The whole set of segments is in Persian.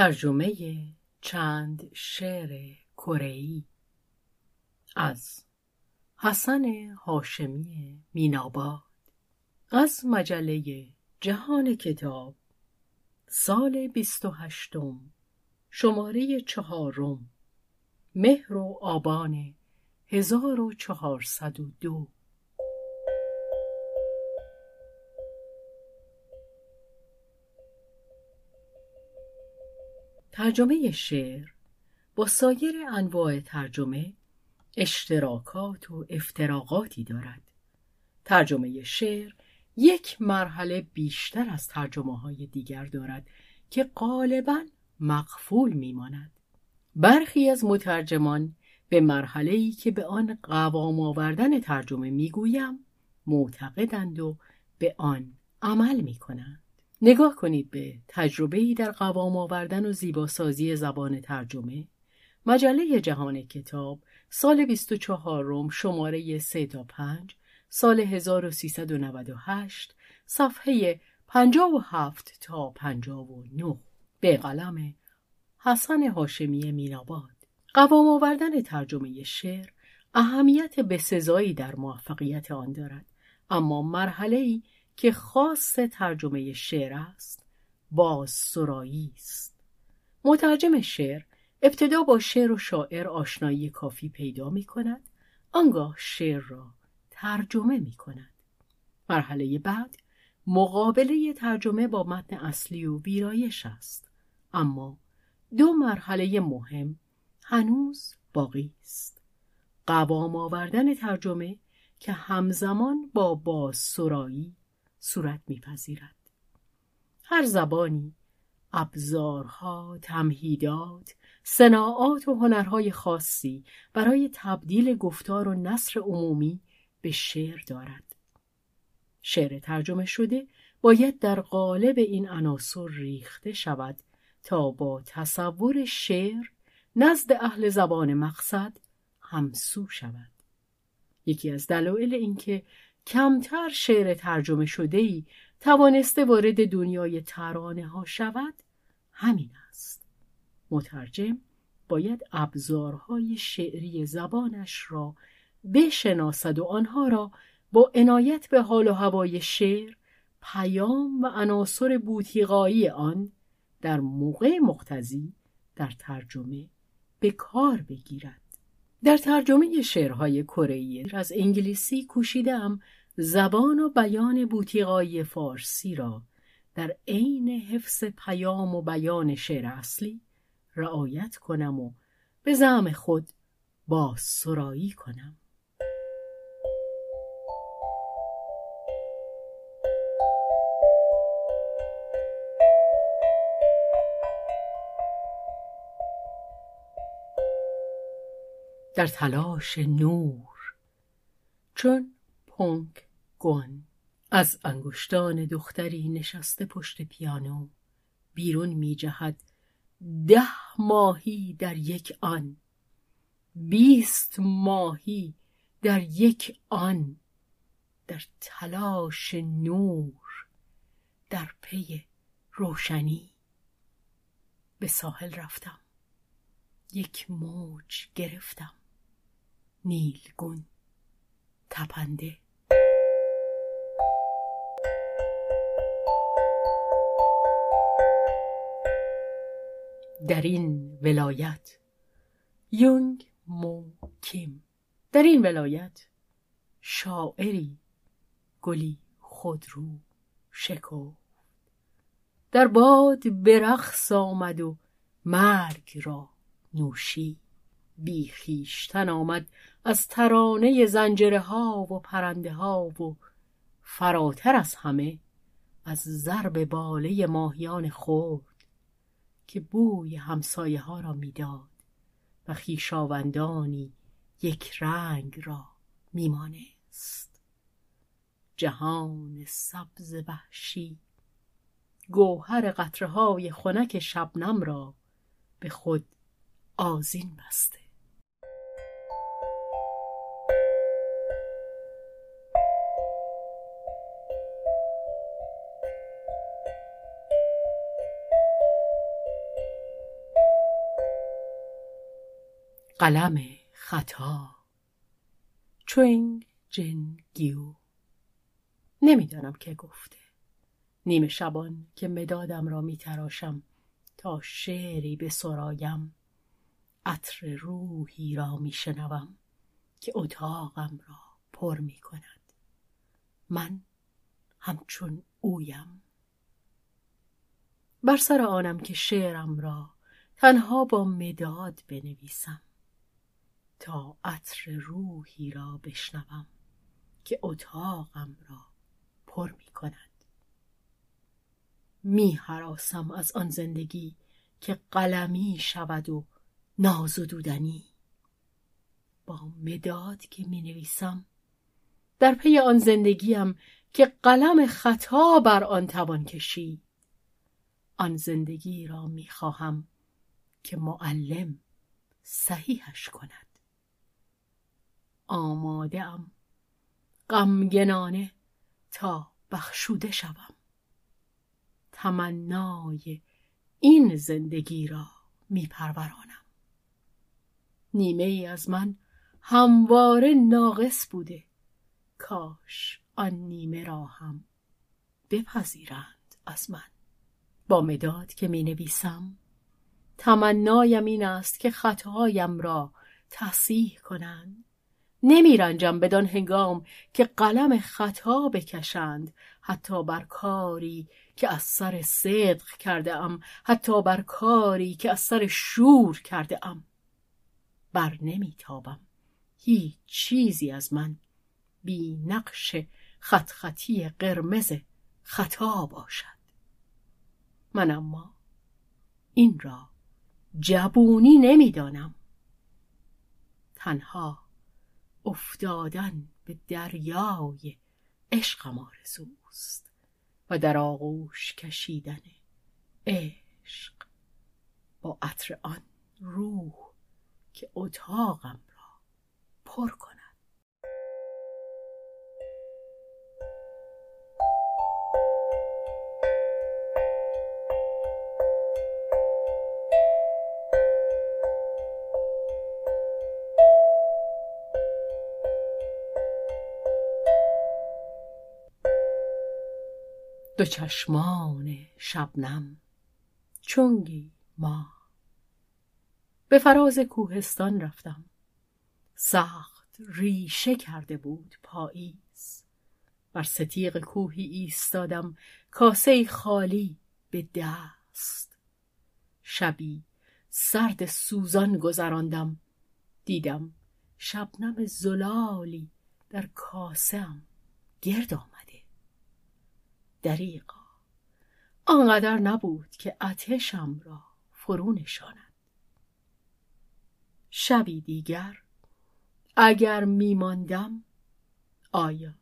ترجمه چند شعر کره‌ای از حسن هاشمی میناباد از مجله جهان کتاب سال بیست و هشتم شماره چهارم مهر و آبان 1402 ترجمه شعر با سایر انواع ترجمه اشتراکات و افتراقاتی دارد ترجمه شعر یک مرحله بیشتر از ترجمه های دیگر دارد که غالبا مقفول میماند برخی از مترجمان به مرحله ای که به آن قوام آوردن ترجمه می‌گویم معتقدند و به آن عمل می کنند. نگاه کنید به تجربه در قوام آوردن و زیباسازی زبان ترجمه. مجله جهان کتاب سال 24 روم شماره 3 تا 5 سال 1398 صفحه 57 تا 59 به قلم حسن هاشمی میناباد. قوام آوردن ترجمه شعر اهمیت بسزایی در موفقیت آن دارد. اما مرحله ای که خاص ترجمه شعر است باز سرایی است. مترجم شعر ابتدا با شعر و شاعر آشنایی کافی پیدا می کند آنگاه شعر را ترجمه می کند. مرحله بعد مقابله ترجمه با متن اصلی و ویرایش است. اما دو مرحله مهم هنوز باقی است. قوام آوردن ترجمه که همزمان با باز سرایی صورت میپذیرد. هر زبانی ابزارها تمهیدات صناعات و هنرهای خاصی برای تبدیل گفتار و نصر عمومی به شعر دارد. شعر ترجمه شده باید در قالب این عناصر ریخته شود تا با تصور شعر نزد اهل زبان مقصد همسو شود. یکی از دلایل اینکه کمتر شعر ترجمه شده ای توانسته وارد دنیای ترانه ها شود؟ همین است. مترجم باید ابزارهای شعری زبانش را بشناسد و آنها را با عنایت به حال و هوای شعر پیام و عناصر بوتیقایی آن در موقع مقتضی در ترجمه به کار بگیرد. در ترجمه شعرهای کره از انگلیسی کوشیدم زبان و بیان بوتیقایی فارسی را در عین حفظ پیام و بیان شعر اصلی رعایت کنم و به زعم خود با سرایی کنم. در تلاش نور. چون پونک گون از انگشتان دختری نشسته پشت پیانو بیرون می جهد ده ماهی در یک آن بیست ماهی در یک آن. در تلاش نور در پی روشنی. به ساحل رفتم یک موج گرفتم. نیلگون تپنده. در این ولایت یونگ مو کیم. در این ولایت شاعری گلی خودرو شکفت. در باد برقص آمد و مرگ را نوشی بیخیشتن آمد از ترانه زنجره ها و پرنده ها و فراتر از همه از ضرب باله ماهیان خود که بوی همسایه ها را می‌داد و خیشاوندانی یک رنگ را میمانست. جهان سبز وحشی گوهر قطره های خنک شبنم را به خود آزین بسته. قلم خطا. چوینگ جن گیو. نمی‌دانم که گفته. نیمه شبان که مدادم را میتراشم تا شعری به سرایم. عطر روحی را میشنوم که اتاقم را پر می کند من همچون اویم. بر سر آنم که شعرم را تنها با مداد بنویسم. تا عطر روحی را بشنوم که اتاقم را پر می کند. می حراسم از آن زندگی که قلمی شود و نازدودنی با مداد که می نویسم در پی آن زندگیم که قلم خطا بر آن توان کشید آن زندگی را می خواهم که معلم صحیحش کند. آماده ام غمگنانه تا بخشوده شوم. تمنای این زندگی را میپرورانم. نیمه ای از من همواره ناقص بوده. کاش آن نیمه را هم بپذیرند از من. با مداد که می نویسم تمنایم این است که خطایم را تصیح کنند نمیرنجم بدان هنگام که قلم خطا بکشند. حتی بر کاری که از سر صدق کرده ام حتی بر کاری که از سر شور کرده ام بر نمیتابم. هیچ چیزی از من. بی نقش خط خطی قرمز خطا باشد. من اما این را جبونی نمی‌دانم. تنها افتادن به دریای عشقم آرزوست و در آغوش کشیدن عشق با عطر آن روح که اتاقم را پر کند. چشمان شبنم چونگی ما. به فراز کوهستان رفتم. سخت ریشه کرده بود پاییز. بر ستیق کوهی ایستادم کاسه خالی به دست. شبی سرد سوزان گذراندم. دیدم شبنم زلالی در کاسم گرد آمده دریقا آنقدر نبود که اتشم را فرو نشاند. شبی دیگر اگر میماندم آیا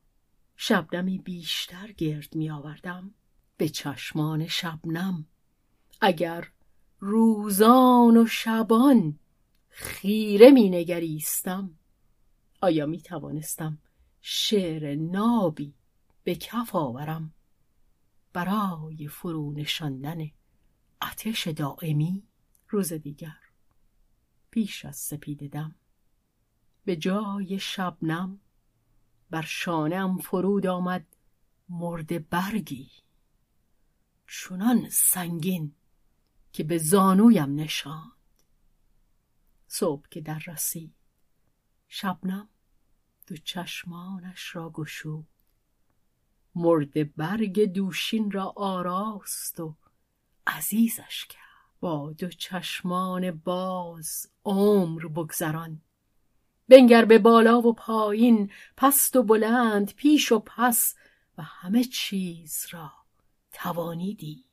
شبنمی بیشتر گرد می آوردم؟ به چشمان شبنم اگر روزان و شبان خیره می نگریستم آیا می توانستم شعر نابی به کف آورم؟ برای فرو نشاندن آتش دائمی روز دیگر. پیش از سپید دم به جای شبنم بر شانم فرود آمد مرد برگی. چنان سنگین که به زانویم نشاند. صبح که در رسید شبنم دو چشمانش را گشود. مرد برگ دوشین را آراست و عزیزش کرد. با دو چشمان باز عمر بگذران. بنگر به بالا و پایین پست و بلند پیش و پس و همه چیز را توانی دید.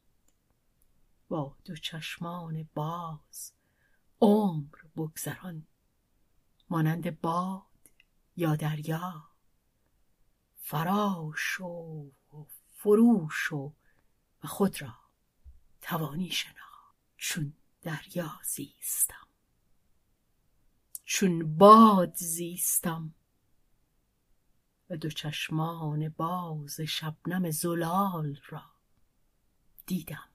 با دو چشمان باز عمر بگذران. مانند باد یا دریا. فراش و فروش و خود را توانی شنا چون دریا زیستم. چون باد زیستم. و دو چشمان باز شبنم زلال را دیدم.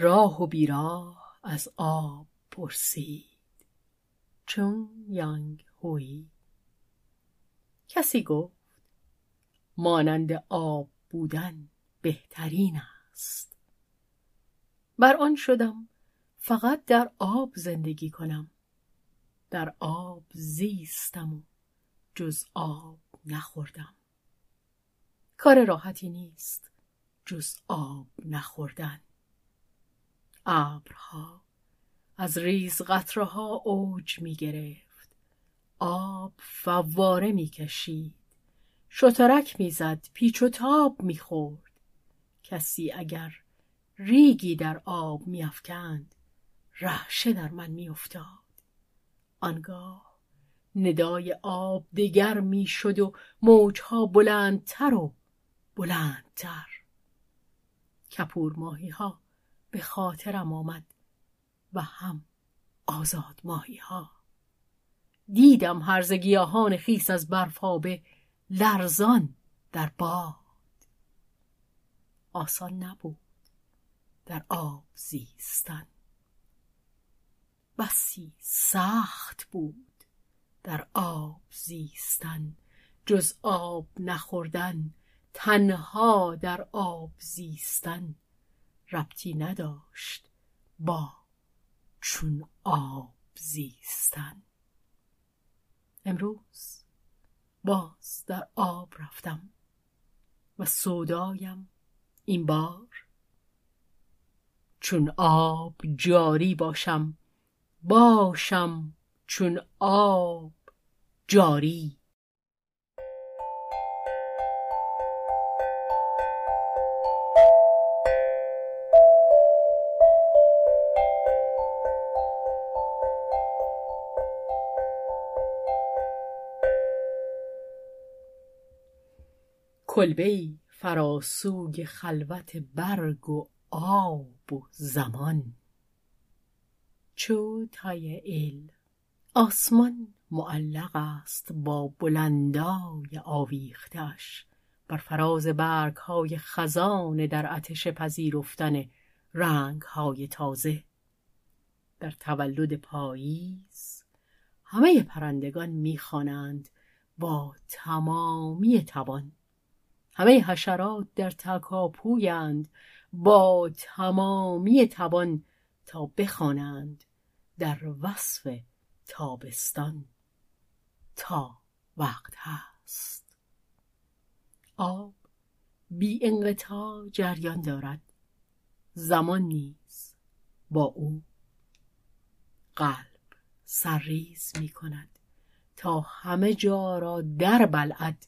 راه و بیراه از آب پرسید. چون یانگ هوی کسی گفت مانند آب بودن بهترین است. بر آن شدم فقط در آب زندگی کنم. در آب زیستم و جز آب نخوردم. کار راحتی نیست جز آب نخوردن. ابرها از ریز قطرها اوج می گرفت آب فواره می کشید شترک می زد پیچ و تاب می خورد کسی اگر ریگی در آب می افکند رعشه در من می افتاد آنگاه ندای آب دگر می شد و موجها بلندتر و بلندتر. کپور ماهی ها به خاطرم آمد و هم آزاد ماهی ها دیدم هرز گیاهان خیس از برفابه لرزان در باد. آسان نبود در آب زیستن. بسی سخت بود در آب زیستن. جز آب نخوردن تنها در آب زیستن. ربطی نداشت با چون آب زیستن. امروز باز در آب رفتم و سودایم این بار. چون آب جاری باشم باشم چون آب جاری. کلبه فراسوی خلوت برگ و آب و زمان. چو تای ال آسمان معلق است با بلندای آویختش. بر فراز برگ های خزان در اتش پذیرفتن رنگ های تازه. در تولد پاییز همه پرندگان می‌خوانند با تمامی توان. همه حشرات در تکاپویند با تمامی توان تا بخوانند در وصف تابستان. تا وقت هست. آب بی انقطاع جریان دارد. زمان نیز با او. قلب سرریز می کند. تا همه جا را در بلعد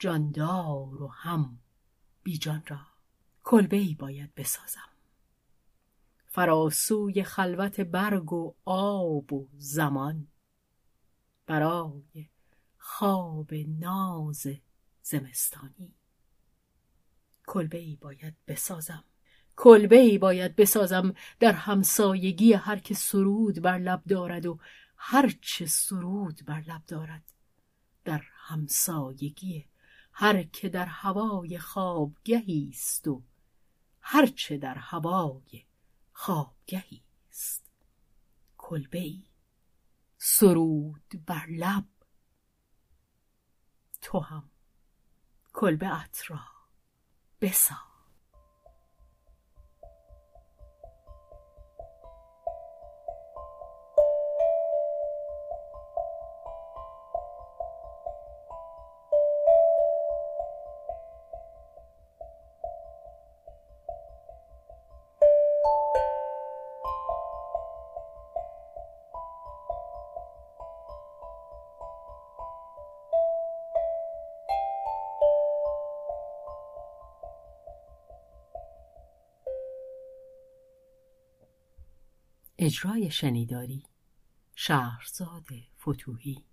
جاندار و هم بیجان را کلبه ای باید بسازم. فراسوی خلوت برگ و آب و زمان برای خواب ناز زمستانی. کلبه ای باید بسازم. کلبه ای باید بسازم در همسایگی هر که سرود بر لب دارد و هر چه سرود بر لب دارد در همسایگی هر که در هوای خوابگهی است و هر چه در هوای خوابگهی است. کلبه سرود بر لب. تو هم. کلبه ات را بساز. اجرای شنیداری شهرزاد فتوهی